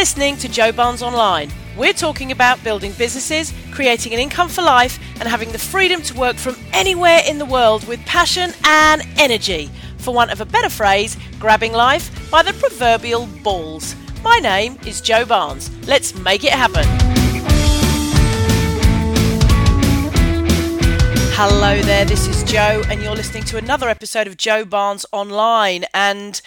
listening to Joe Barnes Online. We're talking about building businesses, creating an income for life, and having the freedom to work from anywhere in the world with passion and energy. For want of a better phrase, grabbing life by the proverbial balls. My name is Joe Barnes. Let's make it happen. Hello there, this is Joe, and you're listening to another episode of Joe Barnes Online. And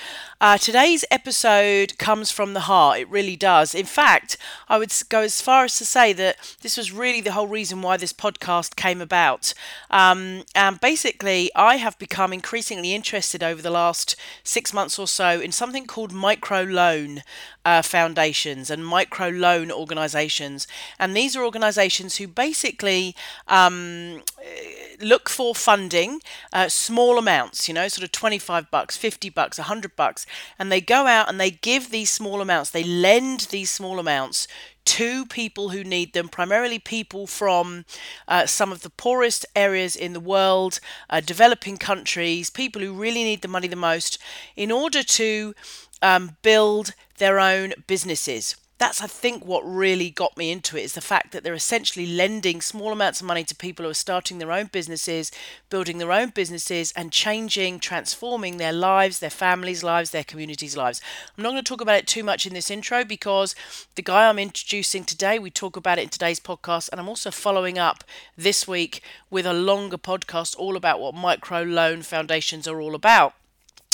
uh, today's episode comes from the heart. It really does. In fact, I would go as far as to say that this was really the whole reason why this podcast came about. Um, and basically, I have become increasingly interested over the last six months or so in something called micro loan uh, foundations and micro loan organizations. And these are organizations who basically um, look for funding, uh, small amounts, you know, sort of 25 bucks, 50 bucks, 100 bucks, and they go out and they give these small amounts, they lend these small amounts to people who need them, primarily people from uh, some of the poorest areas in the world, uh, developing countries, people who really need the money the most, in order to um, build their own businesses that's I think what really got me into it is the fact that they're essentially lending small amounts of money to people who are starting their own businesses, building their own businesses and changing, transforming their lives, their families' lives, their communities' lives. I'm not going to talk about it too much in this intro because the guy I'm introducing today, we talk about it in today's podcast and I'm also following up this week with a longer podcast all about what micro loan foundations are all about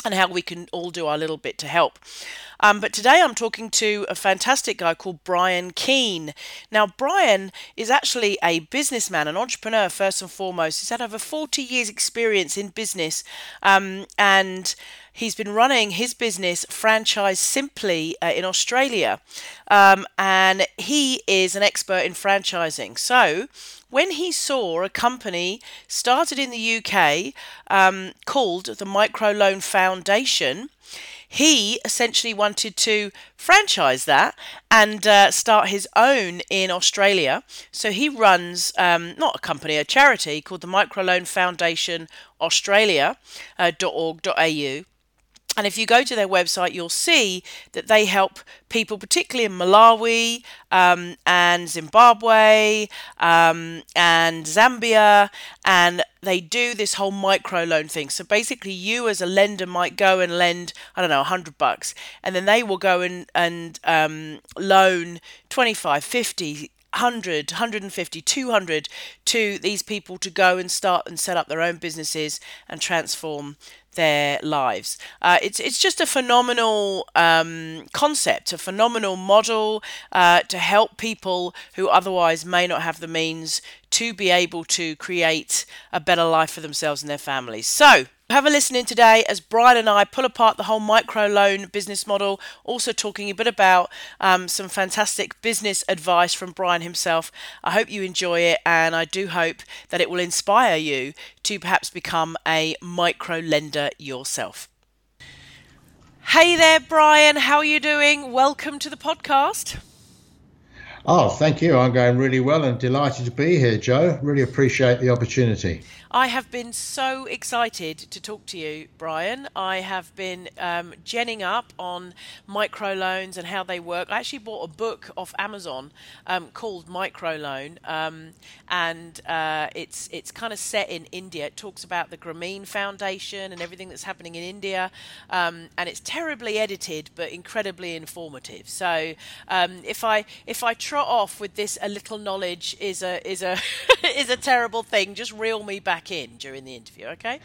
and how we can all do our little bit to help. Um, but today I'm talking to a fantastic guy called Brian Keane. Now, Brian is actually a businessman, an entrepreneur first and foremost. He's had over 40 years' experience in business um, and he's been running his business franchise simply uh, in Australia. Um, and he is an expert in franchising. So, when he saw a company started in the UK um, called the Microloan Foundation, he essentially wanted to franchise that and uh, start his own in Australia. So he runs um, not a company, a charity called the Microloan Foundation Australia.org.au. Uh, and if you go to their website, you'll see that they help people, particularly in Malawi um, and Zimbabwe um, and Zambia, and they do this whole micro loan thing. So basically, you as a lender might go and lend, I don't know, 100 bucks, and then they will go and, and um, loan 25, 50, 100, 150, 200 to these people to go and start and set up their own businesses and transform their lives. Uh, it's it's just a phenomenal um, concept, a phenomenal model uh, to help people who otherwise may not have the means to be able to create a better life for themselves and their families. So have a listen in today as Brian and I pull apart the whole micro loan business model, also talking a bit about um, some fantastic business advice from Brian himself. I hope you enjoy it, and I do hope that it will inspire you to perhaps become a micro lender yourself. Hey there, Brian. How are you doing? Welcome to the podcast. Oh, thank you. I'm going really well and delighted to be here, Joe. Really appreciate the opportunity. I have been so excited to talk to you, Brian. I have been um, genning up on microloans and how they work. I actually bought a book off Amazon um, called Microloan, um, and uh, it's it's kind of set in India. It talks about the Grameen Foundation and everything that's happening in India, um, and it's terribly edited but incredibly informative. So um, if I if I trot off with this, a little knowledge is a is a is a terrible thing. Just reel me back back in during the interview, okay?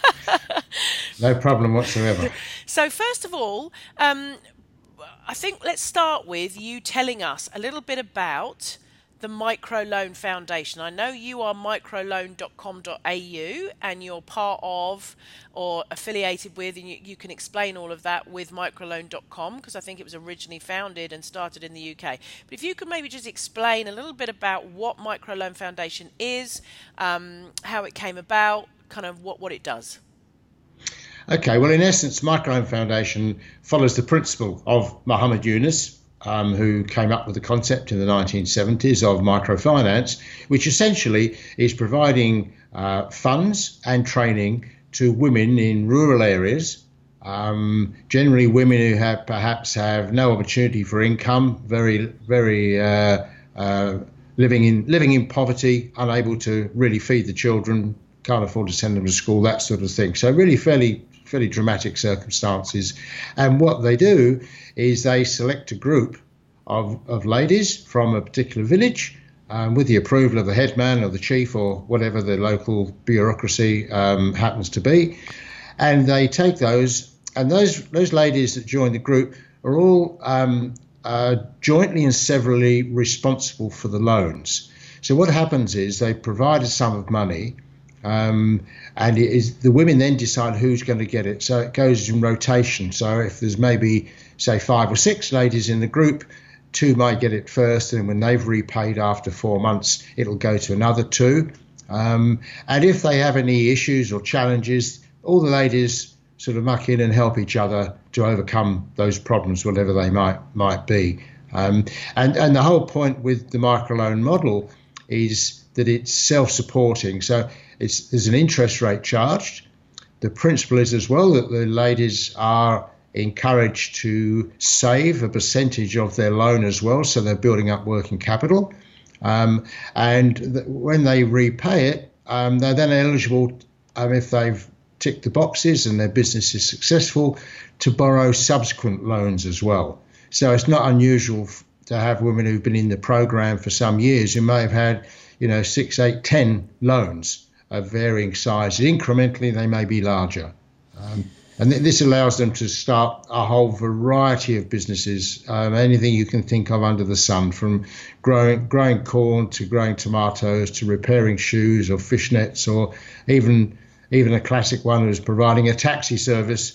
no problem whatsoever. So, first of all, um, I think let's start with you telling us a little bit about the Microloan Foundation. I know you are microloan.com.au and you're part of or affiliated with, and you, you can explain all of that with microloan.com because I think it was originally founded and started in the UK. But if you could maybe just explain a little bit about what Microloan Foundation is, um, how it came about, kind of what, what it does. Okay, well, in essence, Microloan Foundation follows the principle of Muhammad Yunus, um, who came up with the concept in the 1970s of microfinance, which essentially is providing uh, funds and training to women in rural areas Um, generally, women who have perhaps have no opportunity for income, very, very uh, uh, living in living in poverty, unable to really feed the children, can't afford to send them to school, that sort of thing. So really, fairly fairly dramatic circumstances. And what they do is they select a group of, of ladies from a particular village. Um, with the approval of the headman or the chief or whatever the local bureaucracy um, happens to be, and they take those and those those ladies that join the group are all um, uh, jointly and severally responsible for the loans. So what happens is they provide a sum of money, um, and it is the women then decide who's going to get it. So it goes in rotation. So if there's maybe say five or six ladies in the group, two might get it first, and when they've repaid after four months, it'll go to another two. Um, and if they have any issues or challenges, all the ladies sort of muck in and help each other to overcome those problems, whatever they might might be. Um, and and the whole point with the microloan model is that it's self-supporting. So it's there's an interest rate charged. The principle is as well that the ladies are encouraged to save a percentage of their loan as well, so they're building up working capital. Um, and th- when they repay it, um, they're then eligible um, if they've ticked the boxes and their business is successful to borrow subsequent loans as well. So it's not unusual to have women who've been in the program for some years who may have had, you know, six, eight, ten loans of varying sizes. Incrementally, they may be larger. Um, and this allows them to start a whole variety of businesses, um, anything you can think of under the sun, from growing growing corn to growing tomatoes to repairing shoes or fishnets or even even a classic one was providing a taxi service,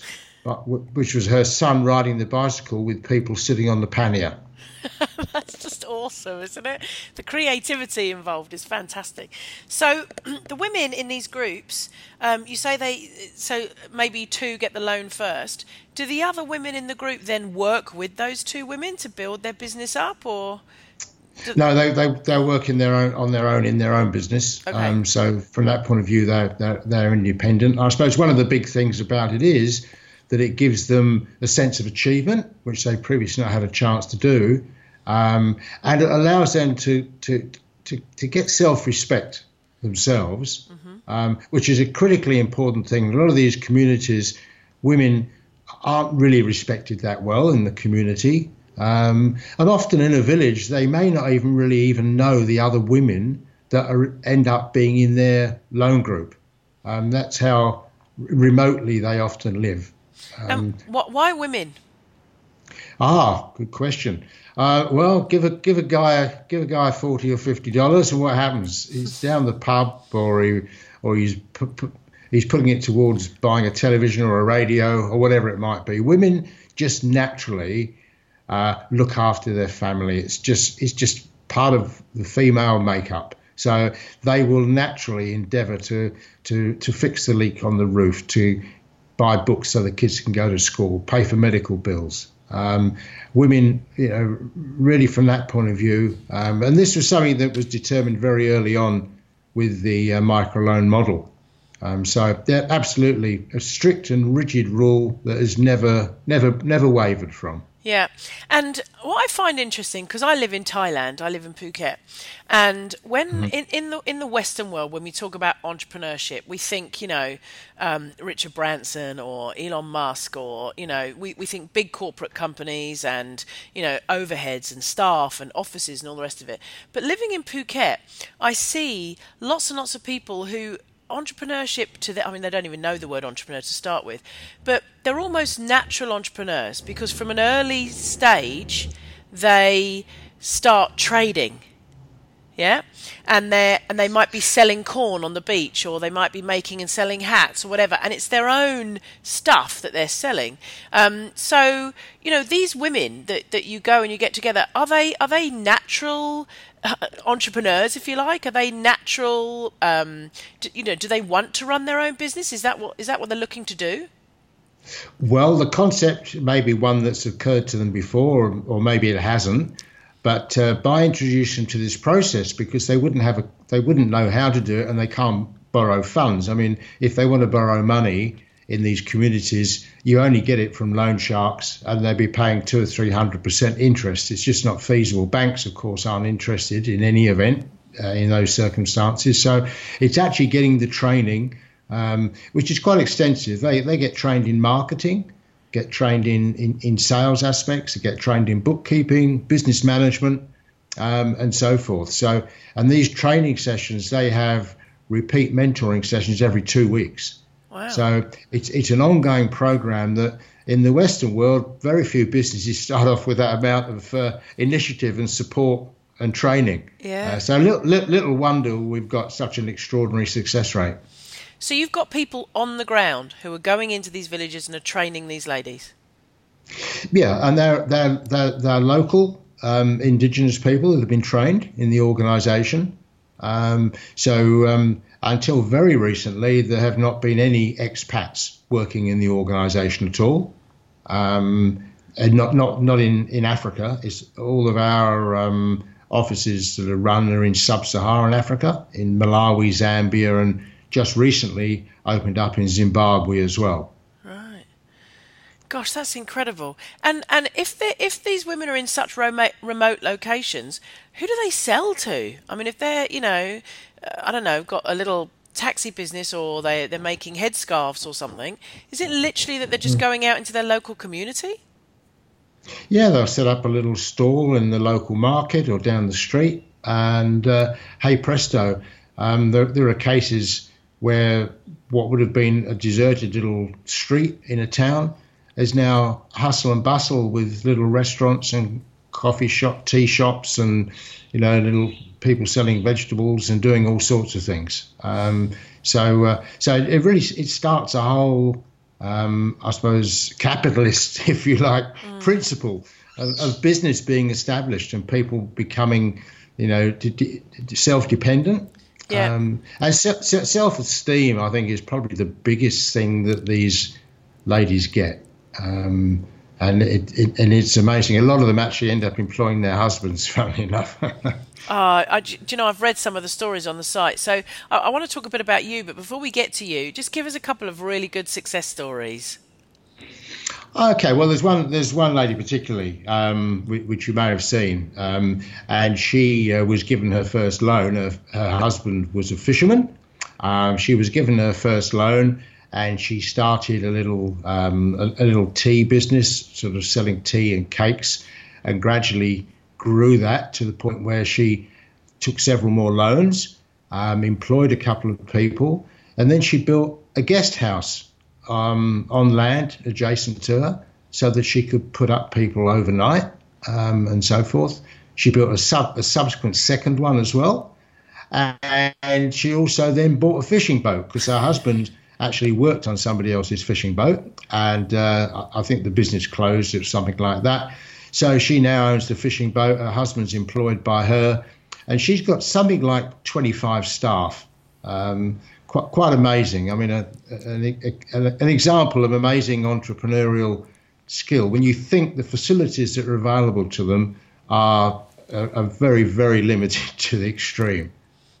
which was her son riding the bicycle with people sitting on the pannier. That's just awesome, isn't it? The creativity involved is fantastic. So, the women in these groups, um, you say they, so maybe two get the loan first. Do the other women in the group then work with those two women to build their business up, or? No, they they they work in their own on their own in their own business. Okay. Um, so from that point of view, they're, they're they're independent. I suppose one of the big things about it is that it gives them a sense of achievement, which they previously not had a chance to do, um, and it allows them to to to, to get self-respect themselves, mm-hmm. um, which is a critically important thing. A lot of these communities, women aren't really respected that well in the community. Um, and often in a village, they may not even really even know the other women that are, end up being in their loan group. Um, that's how remotely they often live. Um, what, why women? Ah, good question. Uh, well, give a give a guy give a guy forty or fifty dollars, and what happens? He's down the pub, or he or he's pu- pu- he's putting it towards buying a television or a radio or whatever it might be. Women just naturally uh, look after their family. It's just it's just part of the female makeup. So they will naturally endeavour to to to fix the leak on the roof, to buy books so the kids can go to school, pay for medical bills. Um, women, you know, really from that point of view, um, and this was something that was determined very early on with the uh, microloan model. Um, so absolutely a strict and rigid rule that has never, never, never wavered from. Yeah, and what I find interesting because I live in Thailand, I live in Phuket, and when mm-hmm. in, in the in the Western world, when we talk about entrepreneurship, we think you know um, Richard Branson or Elon Musk or you know we, we think big corporate companies and you know overheads and staff and offices and all the rest of it. But living in Phuket, I see lots and lots of people who entrepreneurship to I mean, they don't even know the word entrepreneur to start with, but they're almost natural entrepreneurs because from an early stage, they start trading. Yeah, and they and they might be selling corn on the beach, or they might be making and selling hats or whatever, and it's their own stuff that they're selling. Um, so you know, these women that, that you go and you get together, are they are they natural entrepreneurs, if you like? Are they natural? Um, do, you know, do they want to run their own business? Is that what is that what they're looking to do? Well, the concept may be one that's occurred to them before, or, or maybe it hasn't. But uh, by introducing them to this process, because they wouldn't have a, they wouldn't know how to do it, and they can't borrow funds. I mean, if they want to borrow money, in these communities, you only get it from loan sharks, and they'd be paying two or three hundred percent interest. It's just not feasible. Banks, of course, aren't interested in any event uh, in those circumstances. So it's actually getting the training, um, which is quite extensive. They they get trained in marketing, get trained in in, in sales aspects, get trained in bookkeeping, business management. Um, and so forth. So, and these training sessions, they have repeat mentoring sessions every two weeks. Wow. So it's it's an ongoing program that in the Western world, very few businesses start off with that amount of uh, initiative and support and training. Yeah. Uh, so little, little wonder we've got such an extraordinary success rate. So you've got people on the ground who are going into these villages and are training these ladies. Yeah, and they're they're they're, they're local um, indigenous people that have been trained in the organisation. Um, so um, until very recently, there have not been any expats working in the organisation at all. Um, and not not not in in Africa. It's all of our um, offices that are run are in sub-Saharan Africa, in Malawi, Zambia, and just recently opened up in Zimbabwe as well. Right. Gosh, that's incredible. And and if they if these women are in such remote remote locations, who do they sell to? I mean, if they're you know, I don't know, got a little taxi business or they they're making headscarves or something, is it literally that they're just going out into their local community? Yeah, they'll set up a little stall in the local market or down the street, and uh, hey presto, um, there, there are cases where what would have been a deserted little street in a town is now hustle and bustle with little restaurants and coffee shop, tea shops, and you know little people selling vegetables and doing all sorts of things. Um, so uh, so it really it starts a whole um, I suppose capitalist, if you like, mm. principle of, of, business being established and people becoming you know self-dependent. Yeah. Um, and se- se- self-esteem, I think, is probably the biggest thing that these ladies get. Um, and it, it, and it's amazing. A lot of them actually end up employing their husbands. Funny enough. uh, I, do you know I've read some of the stories on the site, so I, I, want to talk a bit about you. But before we get to you, just give us a couple of really good success stories. Okay, well, there's one. There's one lady particularly, um, which you may have seen, um, and she uh, was given her first loan. Her, her husband was a fisherman. Um, she was given her first loan and she started a little um, a, a, little tea business, sort of selling tea and cakes, and gradually grew that to the point where she took several more loans, um, employed a couple of people, and then she built a guest house um, on land adjacent to her, so that she could put up people overnight um, and so forth. She built a, sub, a subsequent second one as well. And she also then bought a fishing boat because her husband actually worked on somebody else's fishing boat, and uh, I think the business closed or something like that. So she now owns the fishing boat. Her husband's employed by her, and she's got something like 25 staff. Um, quite, quite amazing. I mean, a, a, a, an example of amazing entrepreneurial skill. When you think the facilities that are available to them are, are, are very, very limited to the extreme.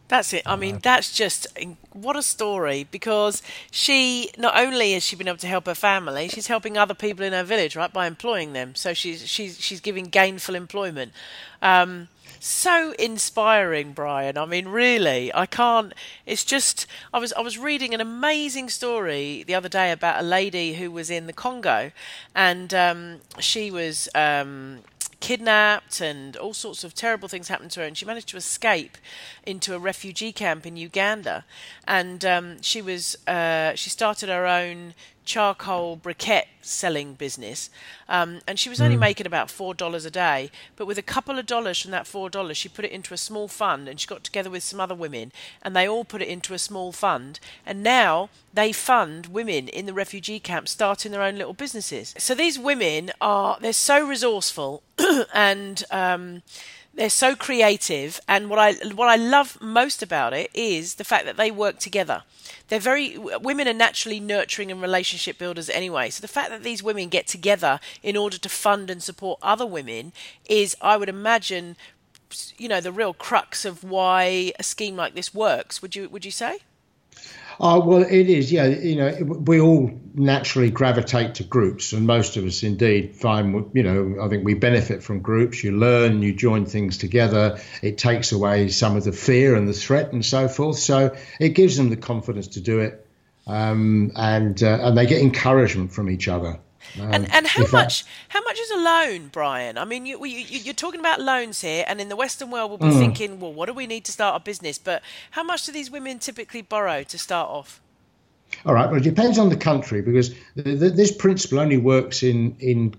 That's it. I mean, that's just what a story because she not only has she been able to help her family, she's helping other people in her village, right, by employing them. So she's she's she's giving gainful employment. Um, so inspiring, Brian. I mean, really, I can't. It's just I was I was reading an amazing story the other day about a lady who was in the Congo, and um, she was. Um, kidnapped and all sorts of terrible things happened to her and she managed to escape into a refugee camp in Uganda. And um, she was uh, she started her own charcoal briquette selling business. Um, and she was only mm. making about four dollars a day but with a couple of dollars from that four dollars she put it into a small fund and she got together with some other women and they all put it into a small fund. And now they fund women in the refugee camp starting their own little businesses. So these women are they're so resourceful and um, they're so creative and what I what I love most about it is the fact that they work together. They're very women are naturally nurturing and relationship builders anyway. So the fact that these women get together in order to fund and support other women is I would imagine you know the real crux of why a scheme like this works. Would you would you say? Oh, well, it is. Yeah, you know, we all naturally gravitate to groups, and most of us indeed find, you know, I think we benefit from groups. You learn, you join things together. It takes away some of the fear and the threat and so forth. So it gives them the confidence to do it, um, and uh, and they get encouragement from each other. Um, and and how much how much is a loan, Brian? I mean, you, you are talking about loans here, and in the Western world, we'll be mm. thinking, well, what do we need to start a business? But how much do these women typically borrow to start off? All right, well, it depends on the country because this principle only works in in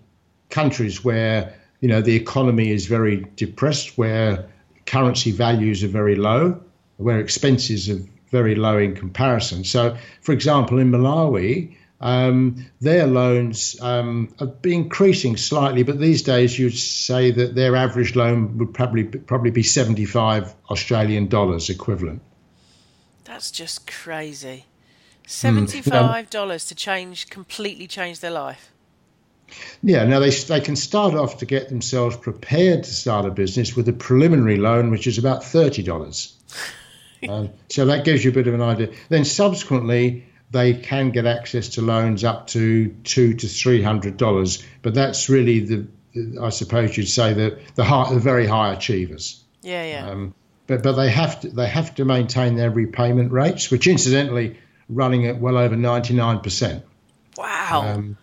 countries where you know the economy is very depressed, where currency values are very low, where expenses are very low in comparison. So, for example, in Malawi, um, their loans um, have been increasing slightly, but these days you'd say that their average loan would probably probably be 75 Australian dollars equivalent. That's just crazy. Seventy-five dollars mm. to change completely change their life. Yeah, now they they can start off to get themselves prepared to start a business with a preliminary loan, which is about thirty dollars. um, so that gives you a bit of an idea. Then subsequently, they can get access to loans up to two to three hundred dollars, but that's really the, I suppose you'd say the the, high, the very high achievers. Yeah, yeah. Um, but but they have to they have to maintain their repayment rates, which incidentally running at well over ninety nine percent. Wow. Um,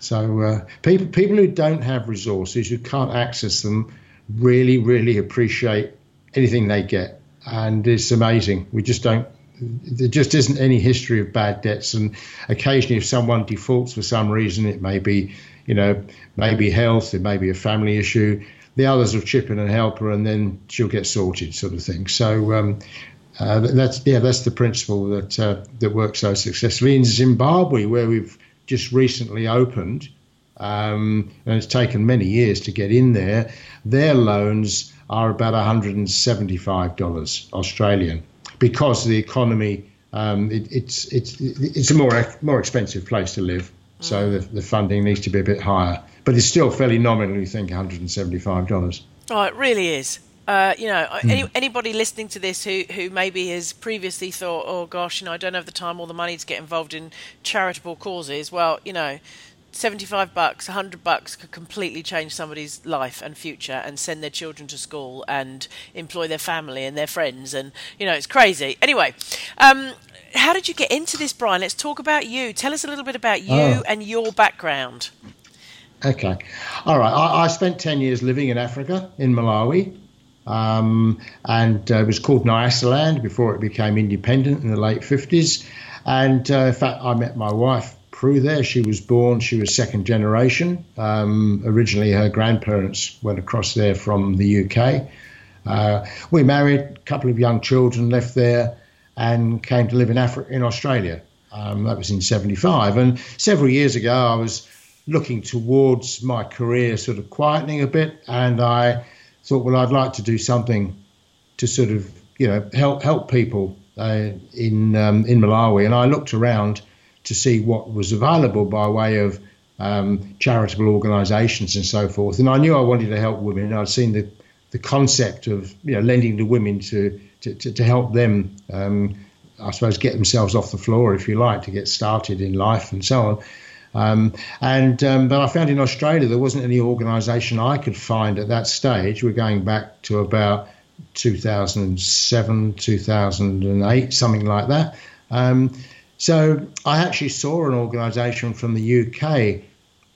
so uh, people people who don't have resources, who can't access them, really really appreciate anything they get, and it's amazing. We just don't there just isn't any history of bad debts. And occasionally, if someone defaults for some reason, it may be, you know, maybe health, it may be a family issue. The others will chip in and help her, and then she'll get sorted, sort of thing. So um, uh, that's yeah, that's the principle that uh, that works so successfully in Zimbabwe, where we've just recently opened, um, and it's taken many years to get in there. Their loans are about 175 dollars Australian because the economy um, it, it's it's it's a more more expensive place to live, so the, the funding needs to be a bit higher. But it's still fairly nominal. You think 175 dollars. Oh, it really is. Uh, you know, mm. any, anybody listening to this who, who maybe has previously thought, oh gosh, you know, I don't have the time or the money to get involved in charitable causes. Well, you know, 75 bucks, 100 bucks could completely change somebody's life and future and send their children to school and employ their family and their friends. And, you know, it's crazy. Anyway, um, how did you get into this, Brian? Let's talk about you. Tell us a little bit about you oh. and your background. Okay. All right. I, I, spent 10 years living in Africa, in Malawi. Um, and uh, it was called Nyasaland before it became independent in the late 50s. And uh, in fact, I met my wife Prue there. She was born, she was second generation. Um, originally, her grandparents went across there from the UK. Uh, we married, a couple of young children left there, and came to live in Africa, in Australia. Um, that was in 75. And several years ago, I was looking towards my career sort of quietening a bit, and I thought, well, I'd like to do something to sort of, you know, help help people uh, in um, in Malawi. And I looked around to see what was available by way of um, charitable organisations and so forth. And I knew I wanted to help women. I'd seen the, the concept of you know lending to women to to, to, to help them, um, I suppose, get themselves off the floor, if you like, to get started in life and so on. Um, and um, but I found in Australia there wasn't any organisation I could find at that stage. We're going back to about 2007, 2008, something like that. Um, so I actually saw an organisation from the UK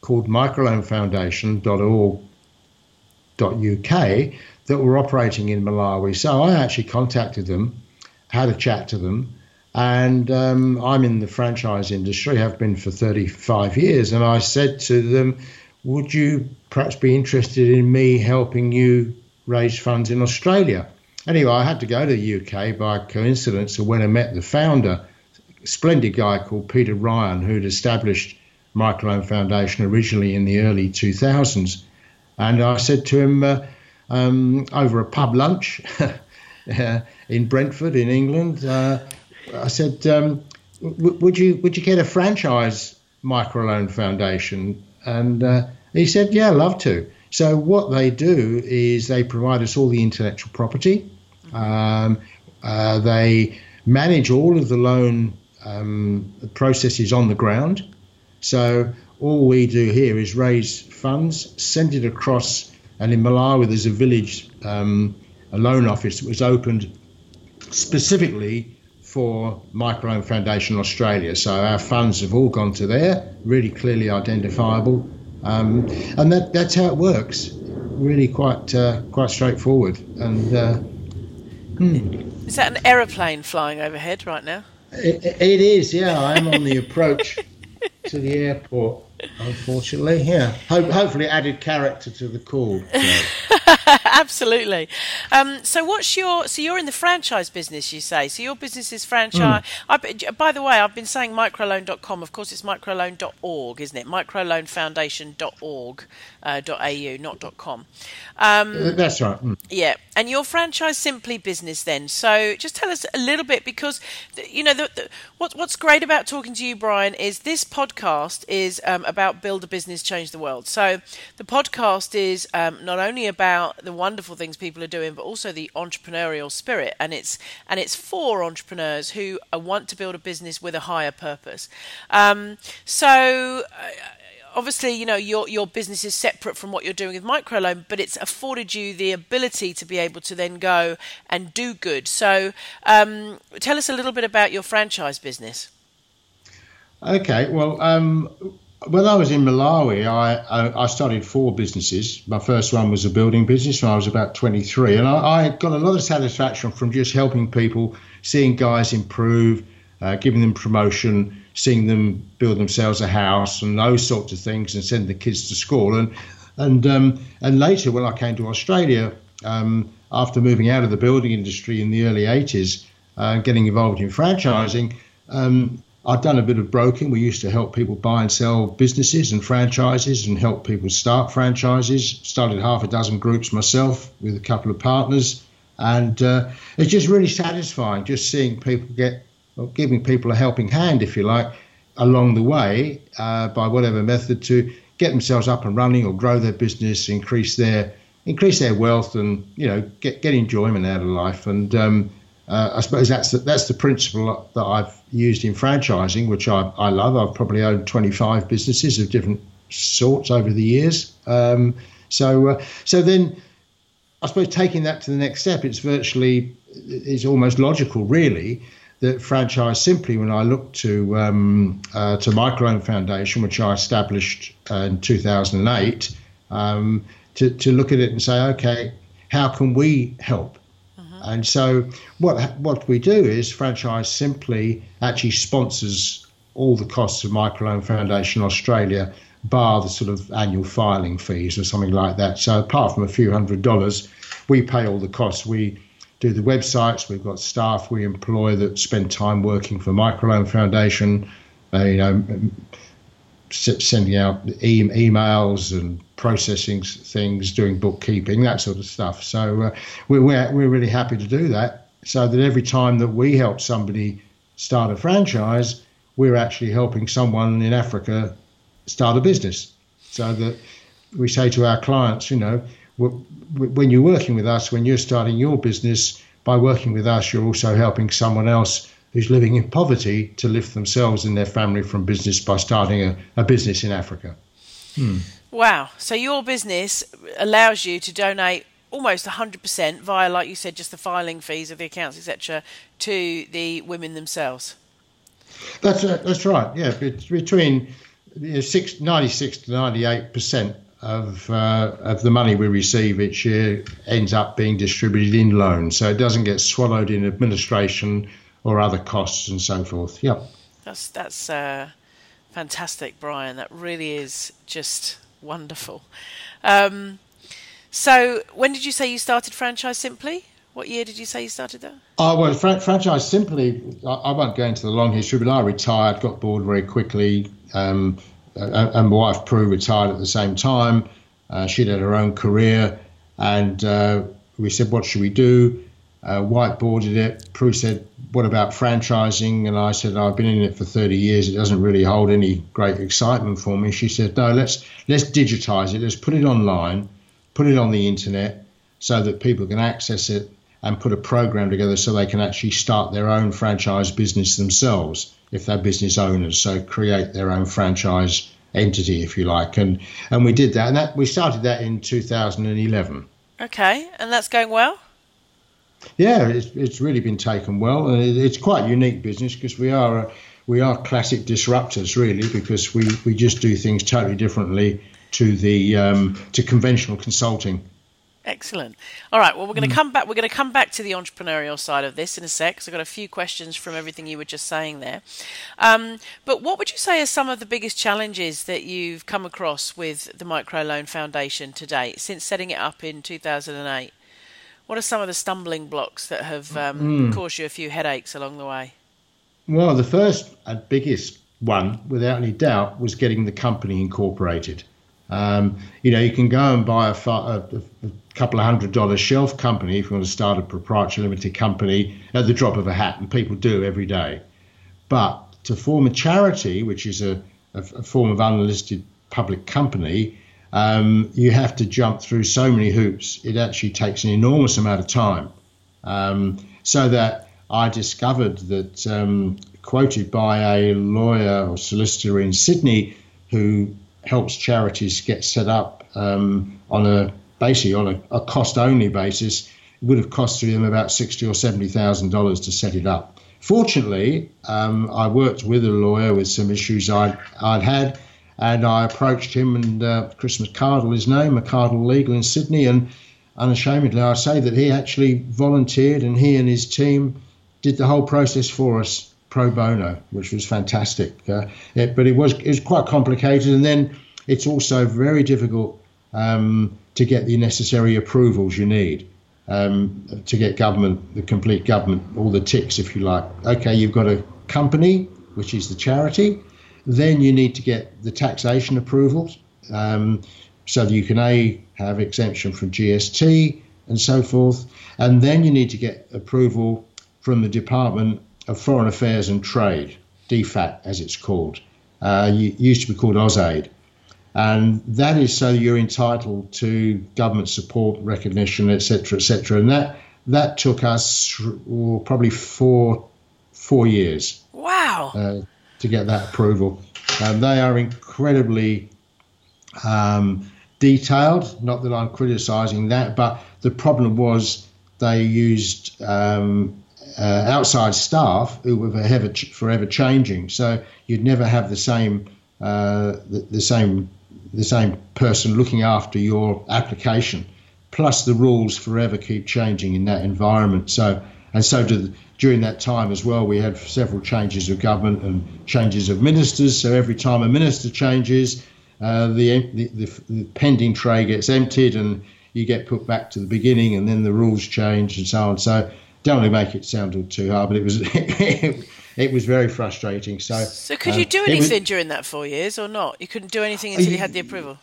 called microloanfoundation.org.uk that were operating in Malawi. So I actually contacted them, had a chat to them, and um, I'm in the franchise industry, have been for 35 years, and I said to them, would you perhaps be interested in me helping you raise funds in Australia? Anyway, I had to go to the UK by coincidence, and when I met the founder, splendid guy called Peter Ryan who'd established Microloan Foundation originally in the early 2000s. And I said to him uh, um, over a pub lunch uh, in Brentford, in England, uh, I said, um, "Would you would you get a franchise Microloan Foundation?" And uh, he said, "Yeah, love to." So what they do is they provide us all the intellectual property. Um, uh, they manage all of the loan um, processes on the ground. So all we do here is raise funds, send it across, and in Malawi there's a village, um, a loan office that was opened specifically for Microloan Foundation Australia. So our funds have all gone to there, really clearly identifiable, um, and that, that's how it works. Really quite uh, quite straightforward. And uh, hmm. is that an aeroplane flying overhead right now? It, it is. Yeah, I am on the approach to the airport. Unfortunately, yeah. Ho- hopefully, added character to the call. Absolutely. Um, so, what's your? So, you're in the franchise business, you say. So, your business is franchise. Mm. I, by the way, I've been saying microloan.com. Of course, it's microloan.org, isn't it? Microloanfoundation.org uh, .au, not .com. Um, That's right. Mm. Yeah, and your franchise simply business then. So, just tell us a little bit because you know the, the, what, what's great about talking to you, Brian, is this podcast is um, about build a business, change the world. So, the podcast is um, not only about the wonderful things people are doing, but also the entrepreneurial spirit, and it's and it's for entrepreneurs who want to build a business with a higher purpose. Um, so. Uh, obviously, you know, your your business is separate from what you're doing with microloan, but it's afforded you the ability to be able to then go and do good. So, um, tell us a little bit about your franchise business. Okay, well, um, when I was in Malawi, I, I started four businesses. My first one was a building business when I was about 23, and I, I got a lot of satisfaction from just helping people, seeing guys improve, uh, giving them promotion, seeing them build themselves a house, and those sorts of things, and send the kids to school. And and um, and later, when I came to Australia, um, after moving out of the building industry in the early 80s, uh, getting involved in franchising. Um, I've done a bit of broking. We used to help people buy and sell businesses and franchises and help people start franchises. Started half a dozen groups myself with a couple of partners. And uh, it's just really satisfying just seeing people get, giving people a helping hand, if you like, along the way uh, by whatever method to get themselves up and running or grow their business, increase their increase their wealth, and you know get get enjoyment out of life. And um, uh, I suppose that's the, that's the principle that I've used in franchising, which I, I love. I've probably owned 25 businesses of different sorts over the years. Um, so uh, so then, I suppose taking that to the next step, it's virtually it's almost logical, really, that franchise simply. When I look to um, uh, to Microloan Foundation, which I established uh, in 2008, um, to to look at it and say, okay, how can we help? And so what what we do is franchise simply actually sponsors all the costs of Microloan Foundation Australia, bar the sort of annual filing fees or something like that. So apart from a few hundred dollars, we pay all the costs. We do the websites. We've got staff we employ that spend time working for Microloan Foundation. Uh, you know, sending out e- emails and processing things, doing bookkeeping, that sort of stuff. So uh, we're, we're, we're really happy to do that so that every time that we help somebody start a franchise, we're actually helping someone in Africa start a business. So that we say to our clients, you know, when you're working with us, when you're starting your business, by working with us, you're also helping someone else who's living in poverty to lift themselves and their family from business by starting a, a business in Africa. Hmm. Wow. So your business allows you to donate almost 100% via, like you said, just the filing fees of the accounts, etc., to the women themselves. That's uh, that's right. Yeah, It's between you know, six, 96 to 98 percent of uh, of the money we receive each year ends up being distributed in loans, so it doesn't get swallowed in administration or other costs and so forth. Yep. That's that's uh, fantastic, Brian. That really is just wonderful. Um, so, when did you say you started Franchise Simply? What year did you say you started that? Oh, well, fr- Franchise Simply, I, I, won't go into the long history, but I retired, got bored very quickly, um, and my wife Prue retired at the same time. Uh, she'd had her own career, and uh, we said, What should we do? Uh, whiteboarded it. Prue said, What about franchising? And I said, I've been in it for 30 years. It doesn't really hold any great excitement for me. She said, No, let's, let's digitize it. Let's put it online, put it on the internet so that people can access it and put a program together so they can actually start their own franchise business themselves if they're business owners. So create their own franchise entity, if you like, and and we did that, and that we started that in 2011. Okay, and that's going well. Yeah, it's, it's really been taken well, and it, it's quite a unique business because we are a, we are classic disruptors, really, because we, we just do things totally differently to the um, to conventional consulting. Excellent. All right. Well, we're going to mm. come back. We're going to come back to the entrepreneurial side of this in a sec. I've got a few questions from everything you were just saying there. Um, but what would you say are some of the biggest challenges that you've come across with the Microloan Foundation to date since setting it up in 2008? What are some of the stumbling blocks that have um, mm. caused you a few headaches along the way? Well, the first and biggest one, without any doubt, was getting the company incorporated. Um, you know, you can go and buy a, a, a, couple of hundred dollar shelf company if you want to start a proprietary limited company at the drop of a hat, and people do every day. But to form a charity, which is a, a form of unlisted public company, um, you have to jump through so many hoops. It actually takes an enormous amount of time. Um, so that I discovered that, um, quoted by a lawyer or solicitor in Sydney who helps charities get set up um, on a basically on a, a cost only basis, it would have cost them about sixty or seventy thousand dollars to set it up. Fortunately, um, I worked with a lawyer with some issues I'd, I'd had and I approached him and uh, Chris McCardle, his name, McCardle Legal in Sydney, and unashamedly, I say that he actually volunteered and he and his team did the whole process for us pro bono, which was fantastic. Uh, it, but it was it was quite complicated, and then it's also very difficult um, to get the necessary approvals you need. Um, to get government, the complete government, all the ticks, if you like. Okay, you've got a company, which is the charity. Then you need to get the taxation approvals um, so that you can A, have exemption from GST and so forth. And then you need to get approval from the Department of Foreign Affairs and Trade, DFAT as it's called. Uh, used to be called AusAid. And that is so you're entitled to government support, recognition, etc., etc. And that that took us well, probably four four years. Wow. Uh, to get that approval. Um, they are incredibly um, detailed. Not that I'm criticising that, but the problem was they used um, uh, outside staff who were forever, forever changing. So you'd never have the same uh, the, the, same the same person looking after your application. Plus, the rules forever keep changing in that environment. So and so during that time as well, we had several changes of government and changes of ministers. So every time a minister changes, uh, the, the, the, the, pending tray gets emptied and you get put back to the beginning, and then the rules change and so on. So don't to make it sound too hard, but it was it was very frustrating. So, so could you uh, do anything was, during that four years or not? You couldn't do anything until you had the approval.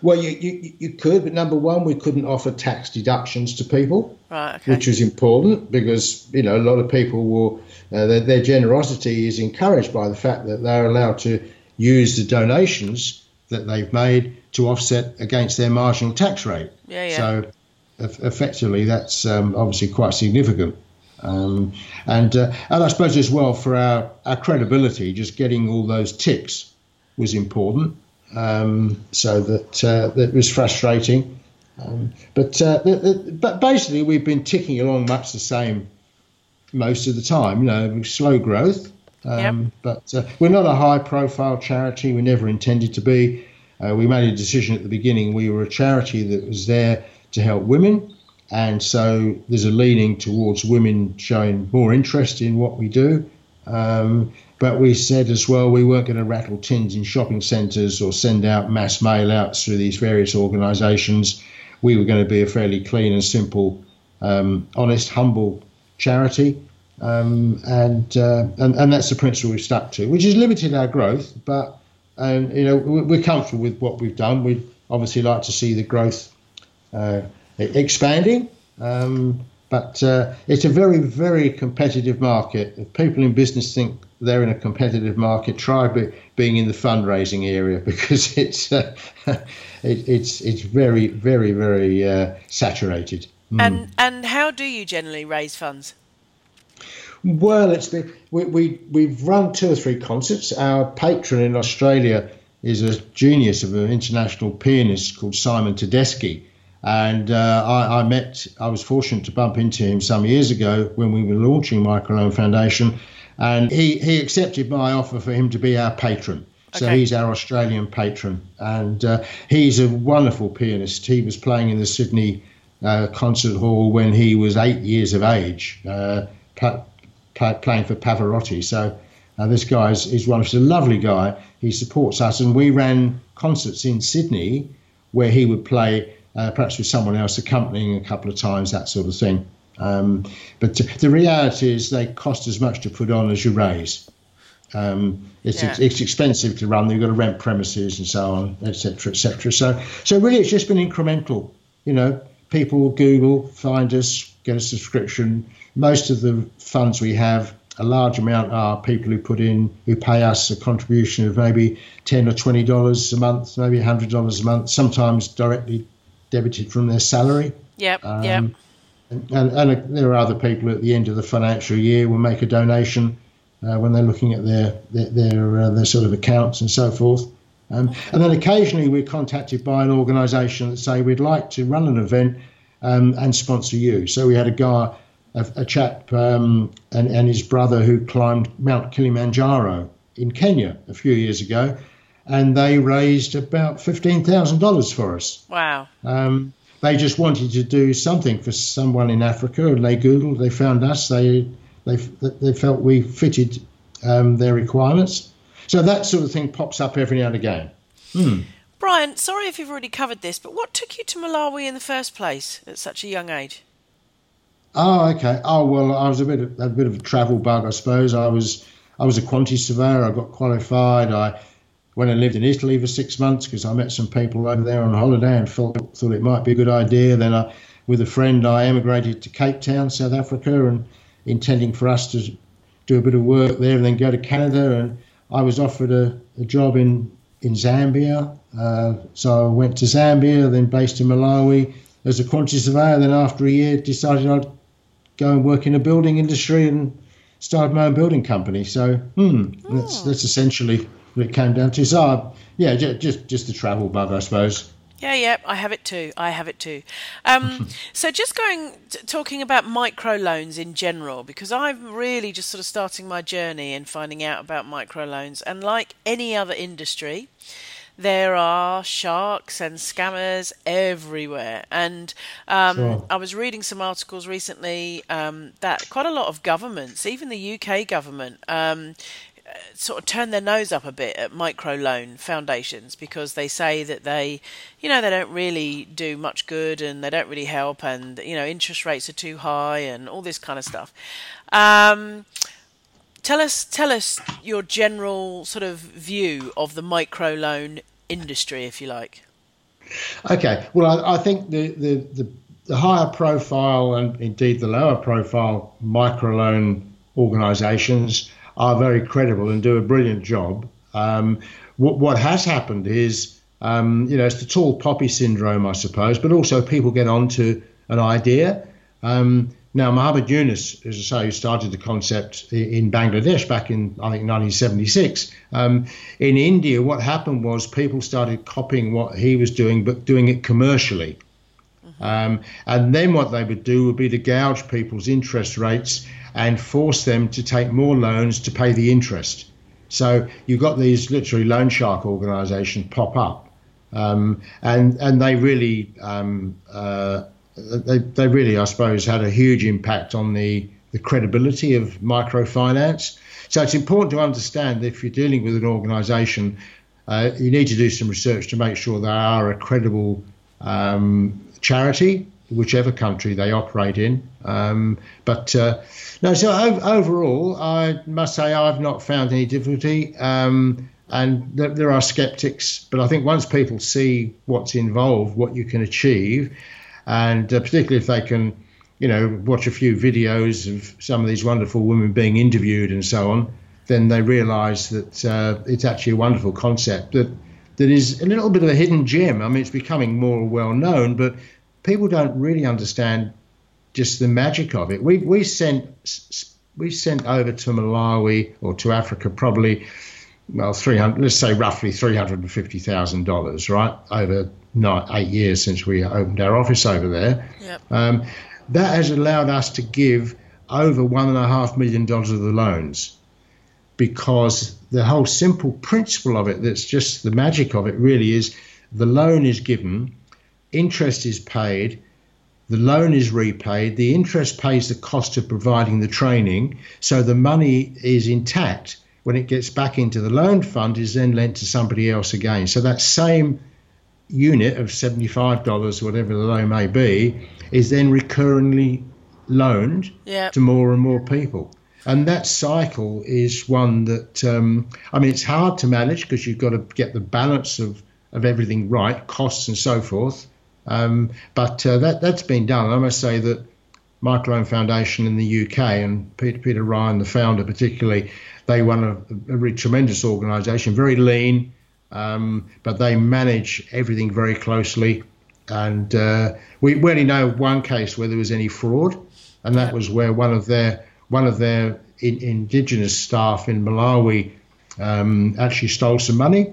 Well, you, you, you could, but number one, we couldn't offer tax deductions to people, right, okay. which was important because you know a lot of people will uh, their, their generosity is encouraged by the fact that they're allowed to use the donations that they've made to offset against their marginal tax rate. Yeah, yeah. So effectively, that's um, obviously quite significant. Um, and uh, and I suppose as well for our, our credibility, just getting all those ticks was important. Um, so that uh, that was frustrating. Um, but uh, the, the, but basically, we've been ticking along much the same most of the time. You know, slow growth. Um, yep. But uh, we're not a high-profile charity. We never intended to be. Uh, we made a decision at the beginning. We were a charity that was there to help women, and so there's a leaning towards women showing more interest in what we do. Um, but we said as well we weren't going to rattle tins in shopping centres or send out mass mail outs through these various organisations. We were going to be a fairly clean and simple, um, honest, humble charity. Um, and, uh, and and that's the principle we've stuck to, which has limited our growth. But um, you know we're comfortable with what we've done. We'd obviously like to see the growth uh, expanding. Um, but uh, it's a very, very competitive market. If people in business think they're in a competitive market, try be, being in the fundraising area because it's uh, it, it's it's very, very, very uh, saturated. Mm. And and how do you generally raise funds? Well, it's been we, we we've run two or three concerts. Our patron in Australia is a genius of an international pianist called Simon Tedeschi. And uh, I, I, met, I was fortunate to bump into him some years ago when we were launching Microloan Foundation. And he, he accepted my offer for him to be our patron. So okay. he's our Australian patron. And uh, he's a wonderful pianist. He was playing in the Sydney uh, Concert Hall when he was eight years of age, uh, playing for Pavarotti. So uh, this guy is, is one. He's a lovely guy. He supports us, and we ran concerts in Sydney where he would play, uh, perhaps with someone else accompanying a couple of times, that sort of thing. Um, but the reality is they cost as much to put on as you raise. Um, it's, yeah. it's expensive to run. You've got to rent premises and so on, etc., etc. So, so really, it's just been incremental. You know, people Google, find us, get a subscription. Most of the funds we have a large amount are people who put in, who pay us a contribution of maybe ten or twenty dollars a month, maybe hundred dollars a month, sometimes directly debited from their salary. Yep. Um, yep. And, and, and, there are other people at the end of the financial year will make a donation uh, when they're looking at their their their, uh, their, sort of accounts and so forth. Um, and then occasionally we're contacted by an organisation that say we'd like to run an event um, and sponsor you. So we had a guy a, a chap um, and, and his brother who climbed Mount Kilimanjaro in Kenya a few years ago, and they raised about fifteen thousand dollars for us. Wow! Um, they just wanted to do something for someone in Africa, and they googled, they found us, they they they felt we fitted um, their requirements. So that sort of thing pops up every now and again. Hmm. Brian, sorry if you've already covered this, but what took you to Malawi in the first place at such a young age? Oh, okay. Oh, well, I was a bit of, a bit of a travel bug, I suppose. I was I was a quantity surveyor. I got qualified. I went and lived in Italy for six months because I met some people over there on holiday and thought thought it might be a good idea. Then, I, with a friend, I emigrated to Cape Town, South Africa, and intending for us to do a bit of work there and then go to Canada. And I was offered a, a job in in Zambia, uh, so I went to Zambia, then based in Malawi as a quantity surveyor. Then after a year, decided I'd go and work in a building industry and started my own building company. So hmm, oh. that's that's essentially it came down to. So yeah, just, just just a travel bug, I suppose. Yeah, yeah, I have it too. I have it too. Um, so, just going t- talking about micro loans in general, because I'm really just sort of starting my journey and finding out about micro loans. and like any other industry, there are sharks and scammers everywhere. And um, sure. I was reading some articles recently um, that quite a lot of governments, even the UK government, um, sort of turn their nose up a bit at microloan foundations because they say that they, you know, they don't really do much good and they don't really help, and you know, interest rates are too high and all this kind of stuff. Um, tell us, tell us your general sort of view of the microloan industry, if you like. Okay. Well, I, I think the, the, the, the, higher profile and indeed the lower profile microloan organisations are very credible and do a brilliant job. Um, what, what has happened is, um, you know, it's the tall poppy syndrome, I suppose, but also people get onto an idea. Um, now, Muhammad Yunus, as I say, who started the concept in Bangladesh back in, I think, 1976. Um, in India, what happened was people started copying what he was doing, but doing it commercially. Mm-hmm. Um, and then what they would do would be to gouge people's interest rates and force them to take more loans to pay the interest. So you've got these literally loan shark organisations pop up, um, and and they really um, uh, they, they really, I suppose, had a huge impact on the, the credibility of microfinance. So it's important to understand that if you're dealing with an organisation, uh, you need to do some research to make sure they are a credible um, charity, whichever country they operate in. Um, but uh, no, so overall, I must say I've not found any difficulty. Um, and there, there are skeptics, but I think once people see what's involved, what you can achieve, and uh, particularly if they can, you know, watch a few videos of some of these wonderful women being interviewed and so on, then they realise that uh, it's actually a wonderful concept that that is a little bit of a hidden gem. I mean, it's becoming more well known, but people don't really understand just the magic of it. We we sent we sent over to Malawi or to Africa probably well 300 let's say roughly $350,000 right over nine, eight years since we opened our office over there. Yep. Um, that has allowed us to give over one and a half million dollars of the loans because the whole simple principle of it that's just the magic of it really is the loan is given interest is paid the loan is repaid the interest pays the cost of providing the training so the money is intact when it gets back into the loan fund is then lent to somebody else again so that same unit of $75 whatever the loan may be is then recurringly loaned Yep. to more and more people. And that cycle is one that, um, I mean, it's hard to manage because you've got to get the balance of, of everything right, costs and so forth. Um, but uh, that, that's been done. I must say that Microloan Foundation in the UK and Peter, Peter Ryan, the founder particularly, they run a, a really tremendous organisation, very lean, um, but they manage everything very closely. And uh, we, we only know one case where there was any fraud, and that was where one of their one of their in, indigenous staff in Malawi um, actually stole some money,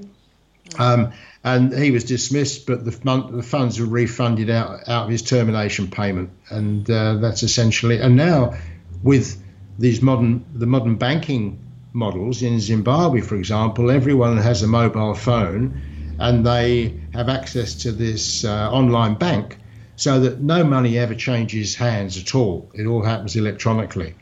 um, and he was dismissed. But the, the funds were refunded out out of his termination payment, and uh, that's essentially. And now, with these modern the modern banking models in Zimbabwe, for example, everyone has a mobile phone, and they have access to this uh, online bank. So that no money ever changes hands at all. It all happens electronically.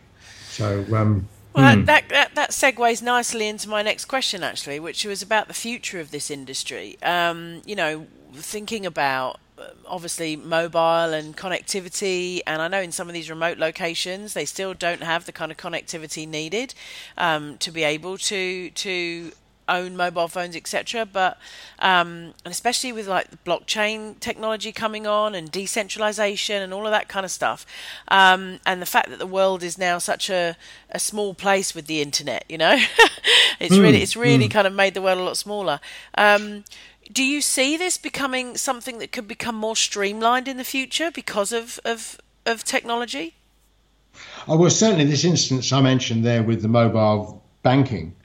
So um, Well, Hmm. that, that that segues nicely into my next question, actually, which was about the future of this industry. Um, you know, thinking about uh, obviously mobile and connectivity, and I know in some of these remote locations they still don't have the kind of connectivity needed um, to be able to to own mobile phones, etc. But um, and especially with like the blockchain technology coming on and decentralization and all of that kind of stuff, um, and the fact that the world is now such a, a small place with the internet, you know, it's really it's really kind of made the world a lot smaller. Um, do you see this becoming something that could become more streamlined in the future because of of, of technology? Oh, well, certainly this instance I mentioned there with the mobile banking,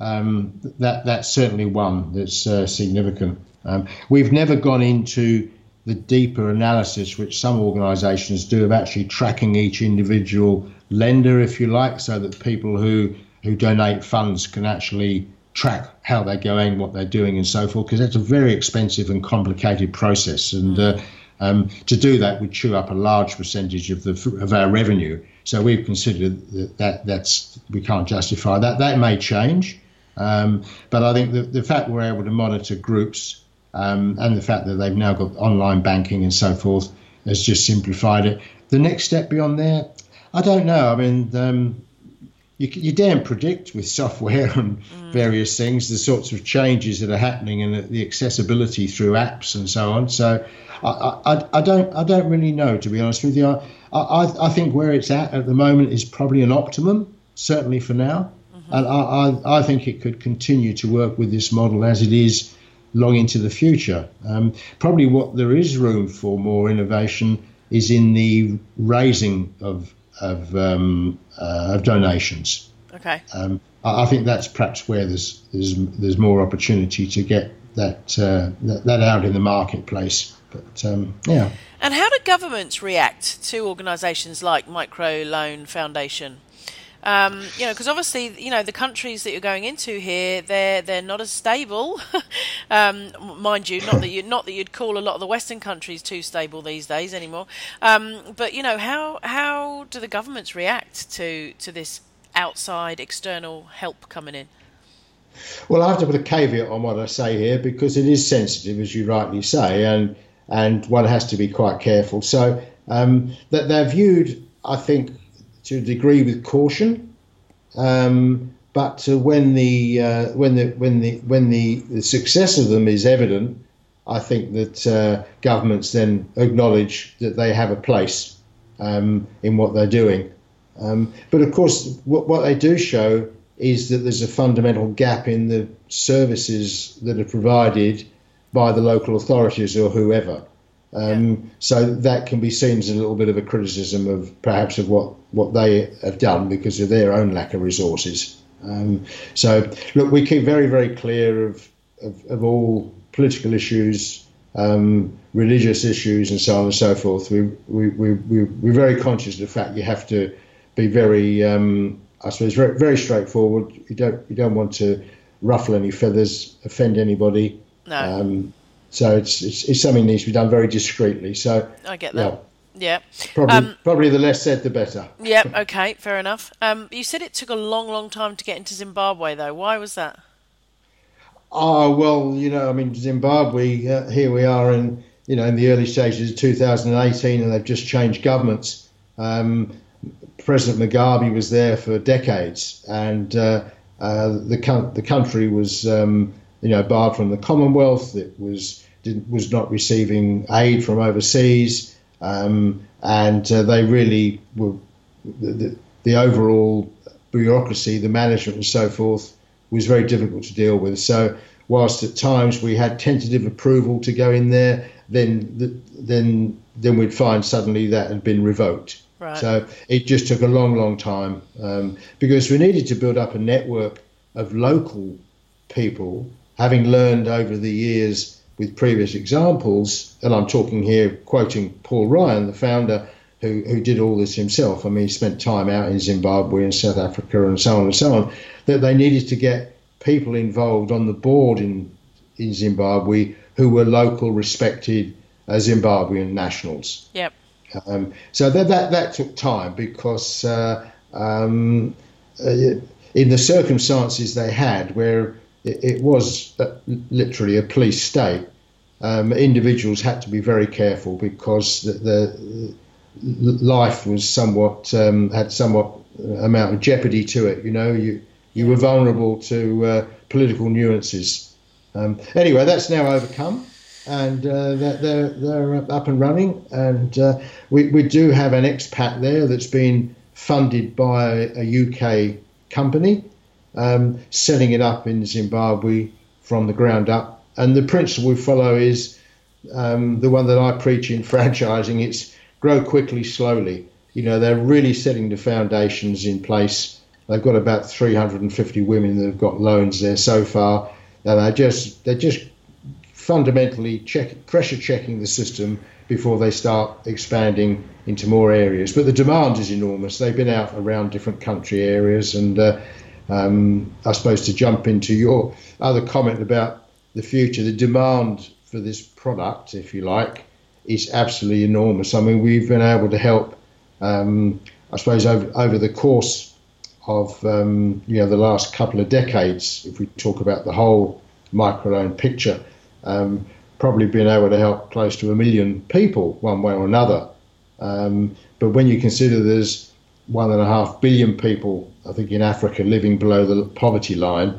um, that that's certainly one that's uh, significant. Um, we've never gone into the deeper analysis which some organisations do of actually tracking each individual lender, if you like, so that people who who donate funds can actually track how they're going, what they're doing, and so forth, because that's a very expensive and complicated process. And uh, um, to do that would chew up a large percentage of the of our revenue. So we've considered that, that that's we can't justify that. That may change, um, but I think the, the fact we're able to monitor groups um, and the fact that they've now got online banking and so forth has just simplified it. The next step beyond there, I don't know. I mean, um, you, you daren't predict with software and various things the sorts of changes that are happening and the accessibility through apps and so on. So I, I, I don't I don't really know to be honest with you. I, I, I think where it's at at the moment is probably an optimum, certainly for now. And I, I, I think it could continue to work with this model as it is long into the future. Um, probably what there is room for more innovation is in the raising of of, um, uh, of donations. Okay. Um, I, I think that's perhaps where there's there's there's more opportunity to get that uh, that, that out in the marketplace. But um, yeah. And how do governments react to organisations like Micro Loan Foundation? Um, you know, because obviously, you know, the countries that you're going into here, they're they're not as stable, um, mind you. Not that you not that you'd call a lot of the Western countries too stable these days anymore. Um, but you know, how how do the governments react to to this outside external help coming in? Well, I have to put a caveat on what I say here because it is sensitive, as you rightly say, and and one has to be quite careful. So um, that they're viewed, I think, to a degree with caution. Um, but uh, when the uh, when the when the when the, the success of them is evident, I think that uh, governments then acknowledge that they have a place um, in what they're doing. Um, but of course, what, what they do show is that there's a fundamental gap in the services that are provided by the local authorities or whoever. Um, yeah. So that can be seen as a little bit of a criticism of perhaps of what, what they have done because of their own lack of resources. Um, so look, we keep very very clear of of, of all political issues, um, religious issues, and so on and so forth. We we we we are very conscious of the fact you have to be very um, I suppose very, very straightforward. You don't you don't want to ruffle any feathers, offend anybody. No. So it's, it's, it's something that needs to be done very discreetly. So I get that. Yeah. Probably, um, probably the less said, the better. Yeah. Okay. Fair enough. Um, you said it took a long, long time to get into Zimbabwe, though. Why was that? Oh well, you know, I mean, Zimbabwe. Uh, here we are in, you know, in the early stages of 2018, and they've just changed governments. Um, President Mugabe was there for decades, and uh, uh, the the country was, um, you know, barred from the Commonwealth. It was did, was not receiving aid from overseas, um, and uh, they really were the, the, the, overall bureaucracy, the management, and so forth was very difficult to deal with. So, whilst at times we had tentative approval to go in there, then the, then then we'd find suddenly that had been revoked. Right. So it just took a long, long time um, because we needed to build up a network of local people, having learned over the years with previous examples, and I'm talking here quoting Paul Ryan, the founder who, who did all this himself. I mean, he spent time out in Zimbabwe and South Africa and so on and so on, that they needed to get people involved on the board in, in Zimbabwe who were local, respected uh, Zimbabwean nationals. Yep. Um, so that, that, that took time because uh, um, uh, in the circumstances they had, where it, it was literally a police state. Um, individuals had to be very careful because the, the life was somewhat um, had somewhat amount of jeopardy to it. You know, you you were vulnerable to uh, political nuances. Um, anyway, that's now overcome, and uh, they're they're up and running. And uh, we we do have an expat there that's been funded by a UK company um, setting it up in Zimbabwe from the ground up. And the principle we follow is um, the one that I preach in franchising. It's grow quickly, slowly. You know, they're really setting the foundations in place. They've got about 350 women that have got loans there so far. And they're just they're just fundamentally check, pressure checking the system before they start expanding into more areas. But the demand is enormous. They've been out around different country areas and uh, um, I suppose to jump into your other comment about the future, the demand for this product, if you like, is absolutely enormous. I mean, we've been able to help, um, I suppose, over, over the course of um, you know the last couple of decades, if we talk about the whole microloan picture, um, probably been able to help close to a million people one way or another. Um, but when you consider there's one and a half billion people, I think, in Africa living below the poverty line,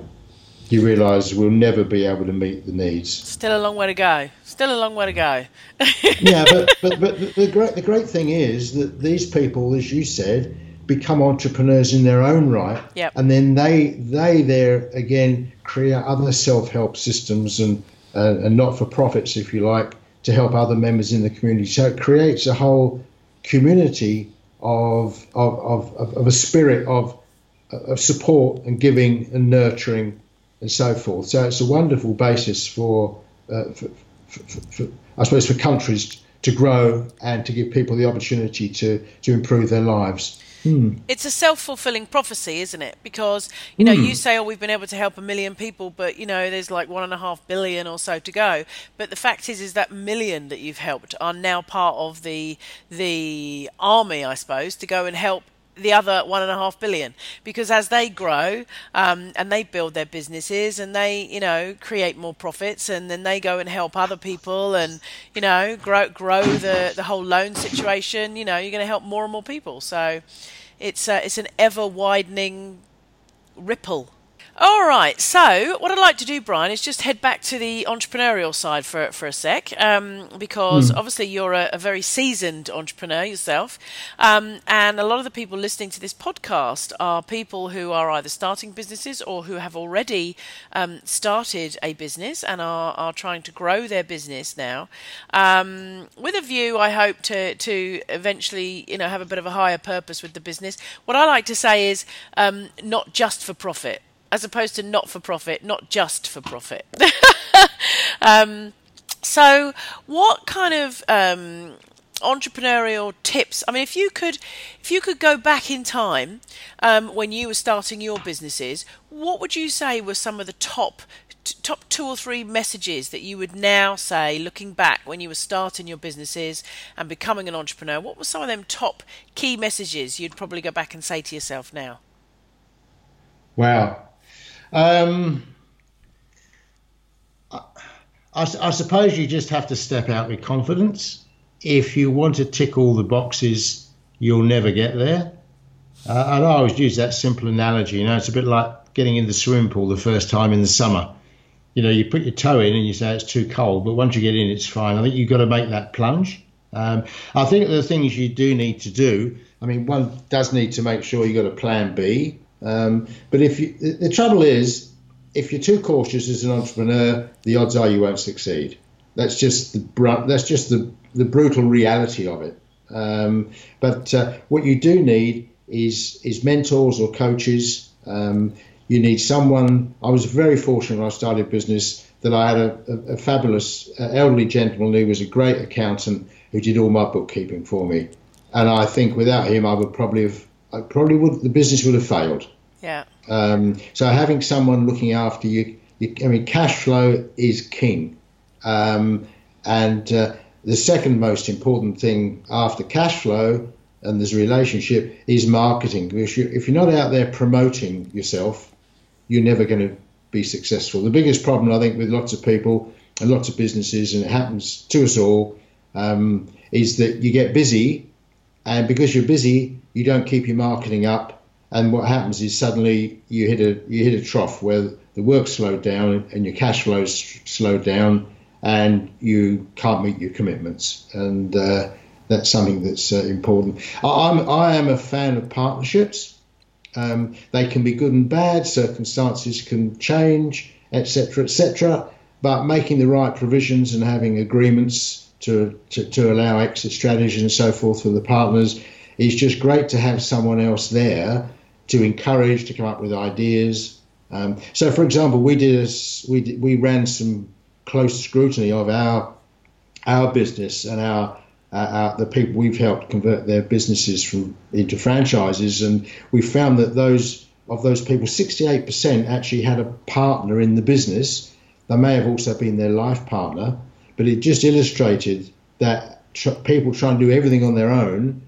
you realise we'll never be able to meet the needs. Still a long way to go. Still a long way to go. yeah, but, but, but the, great, the great thing is that these people, as you said, become entrepreneurs in their own right. Yep. And then they, they there again create other self help systems and, uh, and not for profits, if you like, to help other members in the community. So it creates a whole community of, of, of, of a spirit of, of support and giving and nurturing and so forth. So it's a wonderful basis for, uh, for, for, for, I suppose, for countries to grow and to give people the opportunity to, to improve their lives. Hmm. It's a self fulfilling prophecy, isn't it? Because, you know, you hmm. say, oh, we've been able to help a million people, but, you know, there's like one and a half billion or so to go. But the fact is, is that million that you've helped are now part of the, the army, I suppose, to go and help the other one and a half billion. Because as they grow um, and they build their businesses and they you know create more profits and then they go and help other people and you know grow grow the the whole loan situation you know you're going to help more and more people. So it's uh, it's an ever widening ripple All right. So, what I'd like to do, Brian, is just head back to the entrepreneurial side for for a sec, um, because mm. obviously you're a, a, very seasoned entrepreneur yourself, um, and a lot of the people listening to this podcast are people who are either starting businesses or who have already um, started a business and are are trying to grow their business now, um, with a view, I hope, to to eventually, you know, have a bit of a higher purpose with the business. What I like to say is um, not just for profit as opposed to not for profit, not just for profit. um, so, what kind of um, entrepreneurial tips? I mean, if you could, if you could go back in time um, when you were starting your businesses, what would you say were some of the top top two or three messages that you would now say, looking back when you were starting your businesses and becoming an entrepreneur? What were some of them top key messages you'd probably go back and say to yourself now? Wow, um, I, I, suppose you just have to step out with confidence. If you want to tick all the boxes, you'll never get there. Uh, and I always use that simple analogy. You know, it's a bit like getting in the swimming pool the first time in the summer. You know, you put your toe in and you say it's too cold, but once you get in, it's fine. I think you've got to make that plunge. Um, I think the things you do need to do. I mean, one does need to make sure you've got a plan B. Um, but if you, the, trouble is, if you're too cautious as an entrepreneur, the odds are you won't succeed. That's just the that's just the, the brutal reality of it. Um, but uh, what you do need is is mentors or coaches. Um, you need someone. I was very fortunate when I started business that I had a, a, a fabulous uh, elderly gentleman who was a great accountant who did all my bookkeeping for me. And I think without him, I would probably have I probably would the business would have failed. Yeah. Um, so having someone looking after you, you, I mean, cash flow is king. Um, and uh, the second most important thing after cash flow and this relationship is marketing. If, you, if you're not out there promoting yourself, you're never going to be successful. The biggest problem, I think, with lots of people and lots of businesses, and it happens to us all, um, is that you get busy, and because you're busy, you don't keep your marketing up, and what happens is suddenly you hit a you hit a trough where the work slowed down and your cash flows slowed down, and you can't meet your commitments, and uh, that's something that's uh, important. I'm I am a fan of partnerships. Um, they can be good and bad. Circumstances can change, etc., etc. But making the right provisions and having agreements to, to, to allow exit strategies and so forth for the partners is just great to have someone else there to encourage to come up with ideas. Um, so, for example, we did a, we did, we ran some close scrutiny of our our business and our, our, the people we've helped convert their businesses from into franchises, and we found that those of those people, 68% actually had a partner in the business. They may have also been their life partner, but it just illustrated that tr- people trying to do everything on their own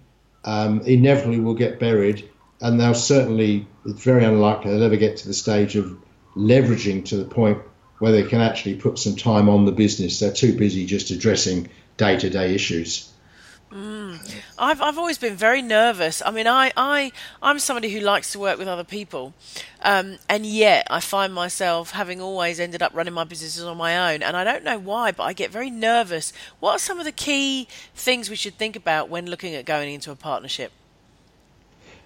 um, inevitably will get buried, and they'll certainly, it's very unlikely they'll ever get to the stage of leveraging to the point where they can actually put some time on the business. They're too busy just addressing day to day issues. Mm. I've I've always been very nervous. I mean, I I I'm somebody who likes to work with other people, um, and yet I find myself having always ended up running my businesses on my own, and I don't know why, but I get very nervous. What are some of the key things we should think about when looking at going into a partnership?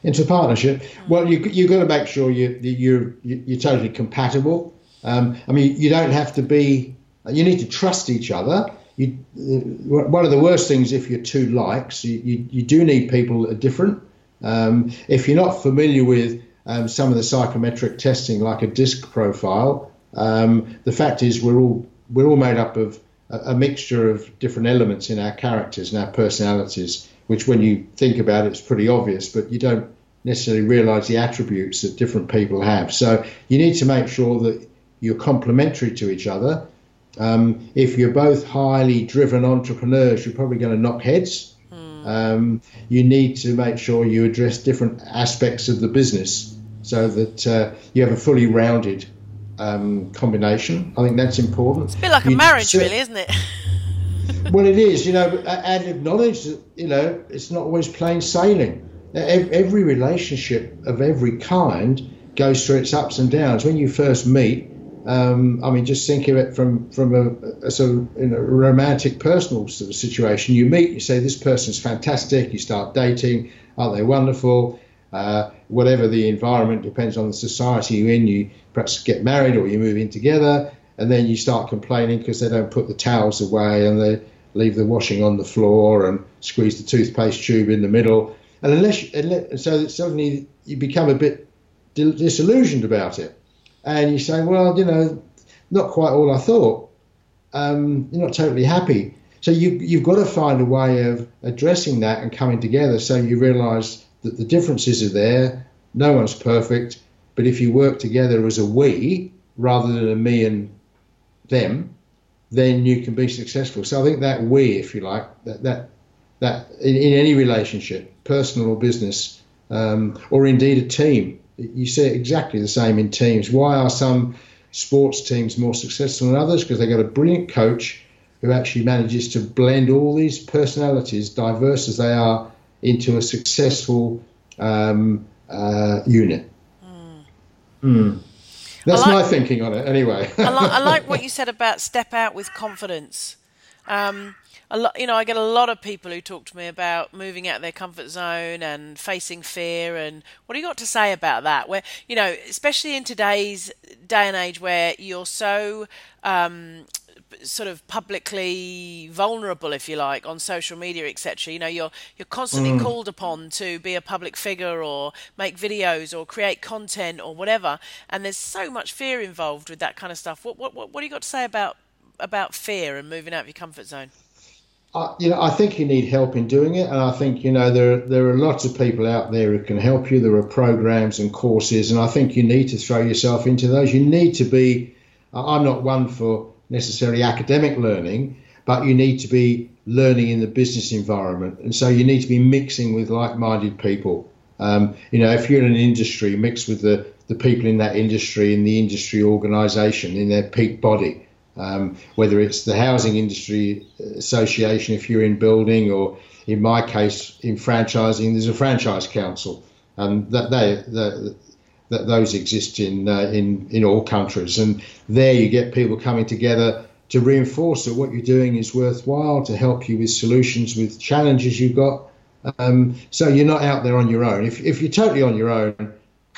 Into a partnership, mm. well, you you've got to make sure you you're you're totally compatible. Um, I mean, you don't have to be. You need to trust each other you, uh, one of the worst things if you're two likes, you, you, you do need people that are different. Um, if you're not familiar with um, some of the psychometric testing, like a disc profile, um, the fact is we're all we're all made up of a, a, mixture of different elements in our characters and our personalities, which when you think about it, it's pretty obvious, but you don't necessarily realize the attributes that different people have. So you need to make sure that you're complementary to each other um, if you're both highly driven entrepreneurs, you're probably going to knock heads. Mm. Um, you need to make sure you address different aspects of the business so that uh, you have a fully rounded um, combination. I think that's important. It's a bit like you a marriage, really, isn't it? well, it is, you know, and acknowledge that, you know, it's not always plain sailing. Every relationship of every kind goes through its ups and downs. When you first meet, um, I mean, just think of it from from a, a sort of in a romantic, personal sort of situation. You meet, you say, "This person's fantastic." You start dating. Aren't they wonderful? Uh, whatever the environment depends on the society you're in. You perhaps get married or you move in together, and then you start complaining because they don't put the towels away and they leave the washing on the floor and squeeze the toothpaste tube in the middle. And unless, unless so suddenly you become a bit disillusioned about it and you say, well, you know, not quite all I thought. Um, you're not totally happy. So you, you've got to find a way of addressing that and coming together so you realise that the differences are there. No one's perfect, but if you work together as a we rather than a me and them, then you can be successful. So I think that we, if you like, that that that in, in any relationship, personal or business, um, or indeed a team, you see exactly the same in teams. Why are some sports teams more successful than others? Because they've got a brilliant coach who actually manages to blend all these personalities, diverse as they are, into a successful um, uh, unit. Mm. Mm. That's like, my thinking on it, anyway. I, like, I, like, what you said about step out with confidence. Um, a lot, you know, I get a lot of people who talk to me about moving out of their comfort zone and facing fear. And what do you got to say about that? Where you know, especially in today's day and age, where you're so um, sort of publicly vulnerable, if you like, on social media, etc. You know, you're you're constantly mm. called upon to be a public figure or make videos or create content or whatever, and there's so much fear involved with that kind of stuff. What what what, what do you got to say about about fear and moving out of your comfort zone? Uh, you know, I think you need help in doing it, and I think you know there there are lots of people out there who can help you. There are programs and courses, and I think you need to throw yourself into those. You need to be. I'm not one for necessarily academic learning, but you need to be learning in the business environment, and so you need to be mixing with like-minded people. Um, you know, if you're in an industry, mix with the the people in that industry, in the industry organisation, in their peak body um, whether it's the Housing Industry Association if you're in building, or in my case, in franchising, there's a franchise council, and that they, that, those exist in, uh, in, in all countries. And there you get people coming together to reinforce that what you're doing is worthwhile, to help you with solutions, with challenges you've got. Um, so you're not out there on your own. If, if you're totally on your own,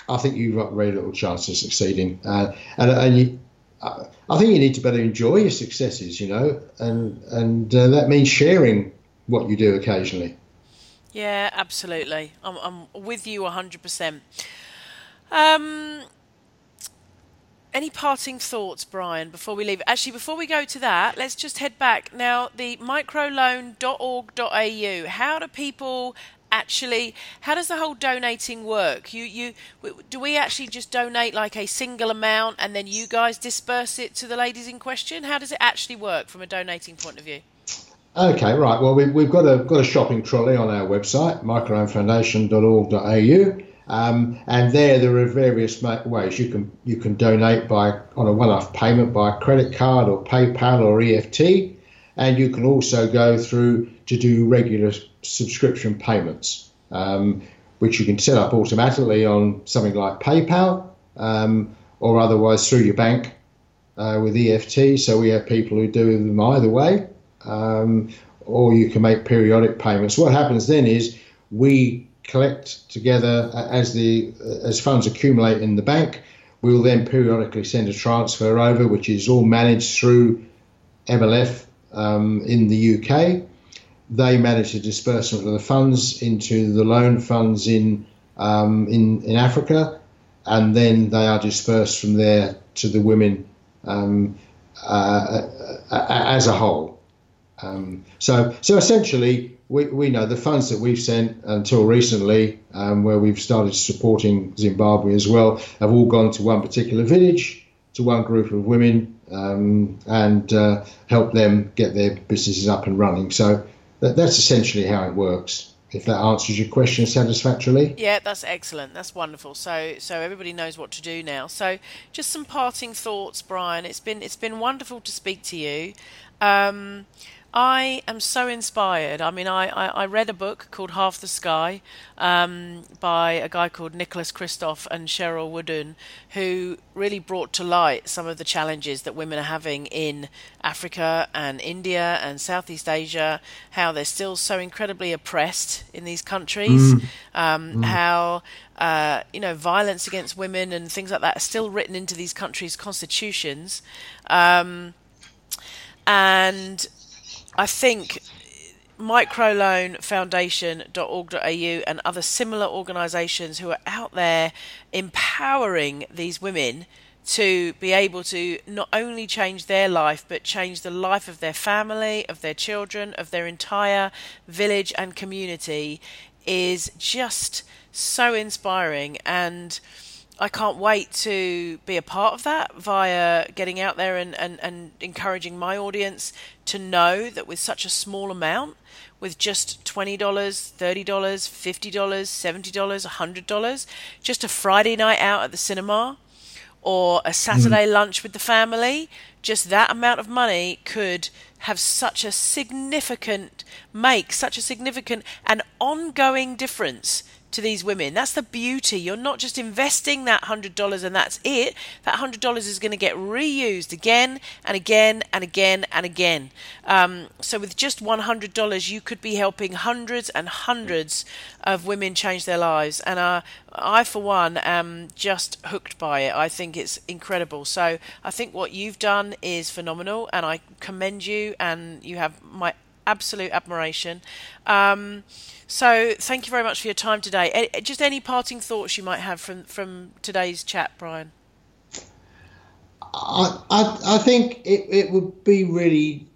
I think you've got very little chance of succeeding. Uh, and and you, I think you need to better enjoy your successes, you know, and and uh, that means sharing what you do occasionally. Yeah, absolutely. I'm I'm with you hundred percent. Um, any parting thoughts, Brian, before we leave? Actually, before we go to that, let's just head back. Now, the microloan.org.au, how do people actually how does the whole donating work? You you do we actually just donate like a single amount and then you guys disperse it to the ladies in question? How does it actually work from a donating point of view? Okay right. Well we, we've got a got a shopping trolley on our website microloanfoundation.org.au um, and there there are various ways. You can you can donate by on a one-off payment by credit card or PayPal or EFT, and you can also go through to do regular subscription payments, um, which you can set up automatically on something like PayPal um, or otherwise through your bank uh, with EFT. So we have people who do them either way, um, or you can make periodic payments. What happens then is we collect together as the as funds accumulate in the bank. We will then periodically send a transfer over, which is all managed through MLF um, in the UK they manage the disbursement of the funds into the loan funds in um, in in Africa, and then they are dispersed from there to the women um, uh, uh, as a whole. Um, so so essentially, we, we know the funds that we've sent until recently, um, where we've started supporting Zimbabwe as well, have all gone to one particular village, to one group of women, um, and uh, help them get their businesses up and running. So that, that's essentially how it works. If that answers your question satisfactorily. Yeah, that's excellent. That's wonderful. So, so everybody knows what to do now. So, just some parting thoughts, Brian. It's been it's been wonderful to speak to you. Um, I am so inspired. I mean, I, I, I read a book called Half the Sky um, by a guy called Nicholas Kristof and Sheryl WuDunn, who really brought to light some of the challenges that women are having in Africa and India and Southeast Asia, how they're still so incredibly oppressed in these countries, mm. Um, mm. how uh, you know violence against women and things like that are still written into these countries' constitutions. Um, and I think microloanfoundation.org.au and other similar organisations who are out there empowering these women to be able to not only change their life but change the life of their family, of their children, of their entire village and community is just so inspiring. And I can't wait to be a part of that via getting out there and, and, and encouraging my audience to know that with such a small amount, with just $20, $30, $50, $70, $100, just a Friday night out at the cinema or a Saturday mm. lunch with the family, just that amount of money could have such a significant, make such a significant and ongoing difference to these women. That's the beauty. You're not just investing that $100 and that's it. That $100 is going to get reused again and again and again and again. Um, so, with just $100, you could be helping hundreds and hundreds of women change their lives. And uh, I, for one, am just hooked by it. I think it's incredible. So, I think what you've done is phenomenal, and I commend you, and you have my absolute admiration. Um, so, thank you very much for your time today. Just any parting thoughts you might have from, from today's chat, Brian? I, I, I think it, it would be really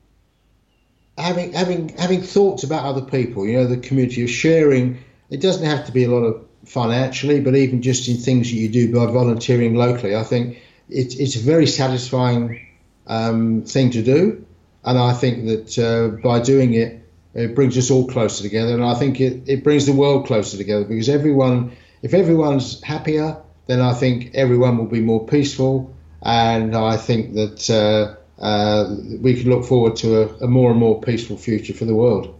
having having having thoughts about other people. You know, the community of sharing. It doesn't have to be a lot of financially, but even just in things that you do by volunteering locally. I think it's it's a very satisfying um, thing to do, and I think that uh, by doing it, it brings us all closer together, and I think it, it brings the world closer together because everyone, if everyone's happier, then I think everyone will be more peaceful, and I think that uh, uh, we can look forward to a, a more and more peaceful future for the world.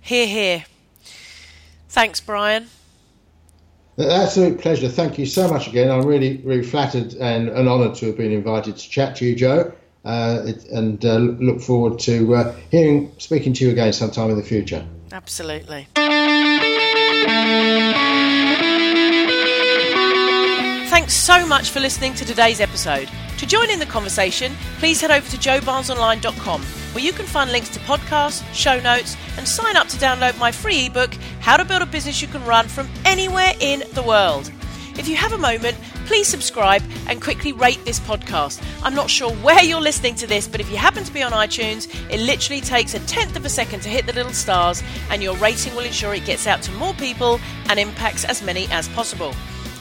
Hear, hear. Thanks, Brian. An absolute pleasure. Thank you so much again. I'm really, really flattered and, and honoured to have been invited to chat to you, Joe uh, and uh, look forward to uh, hearing, speaking to you again sometime in the future. Absolutely. Thanks so much for listening to today's episode. To join in the conversation, please head over to joebarnesonline.com where you can find links to podcasts, show notes, and sign up to download my free ebook, How to Build a Business You Can Run from Anywhere in the World. If you have a moment, please subscribe and quickly rate this podcast. I'm not sure where you're listening to this, but if you happen to be on iTunes, it literally takes a tenth of a second to hit the little stars, and your rating will ensure it gets out to more people and impacts as many as possible.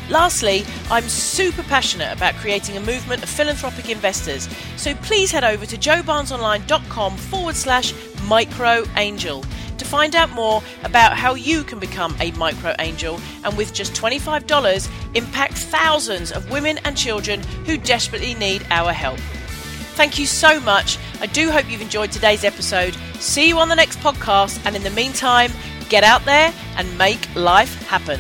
Lastly, I'm super passionate about creating a movement of philanthropic investors, so please head over to joebarnesonline.com forward slash micro angel to find out more about how you can become a micro angel and with just $25 impact thousands of women and children who desperately need our help. Thank you so much. I do hope you've enjoyed today's episode. See you on the next podcast, and in the meantime, get out there and make life happen.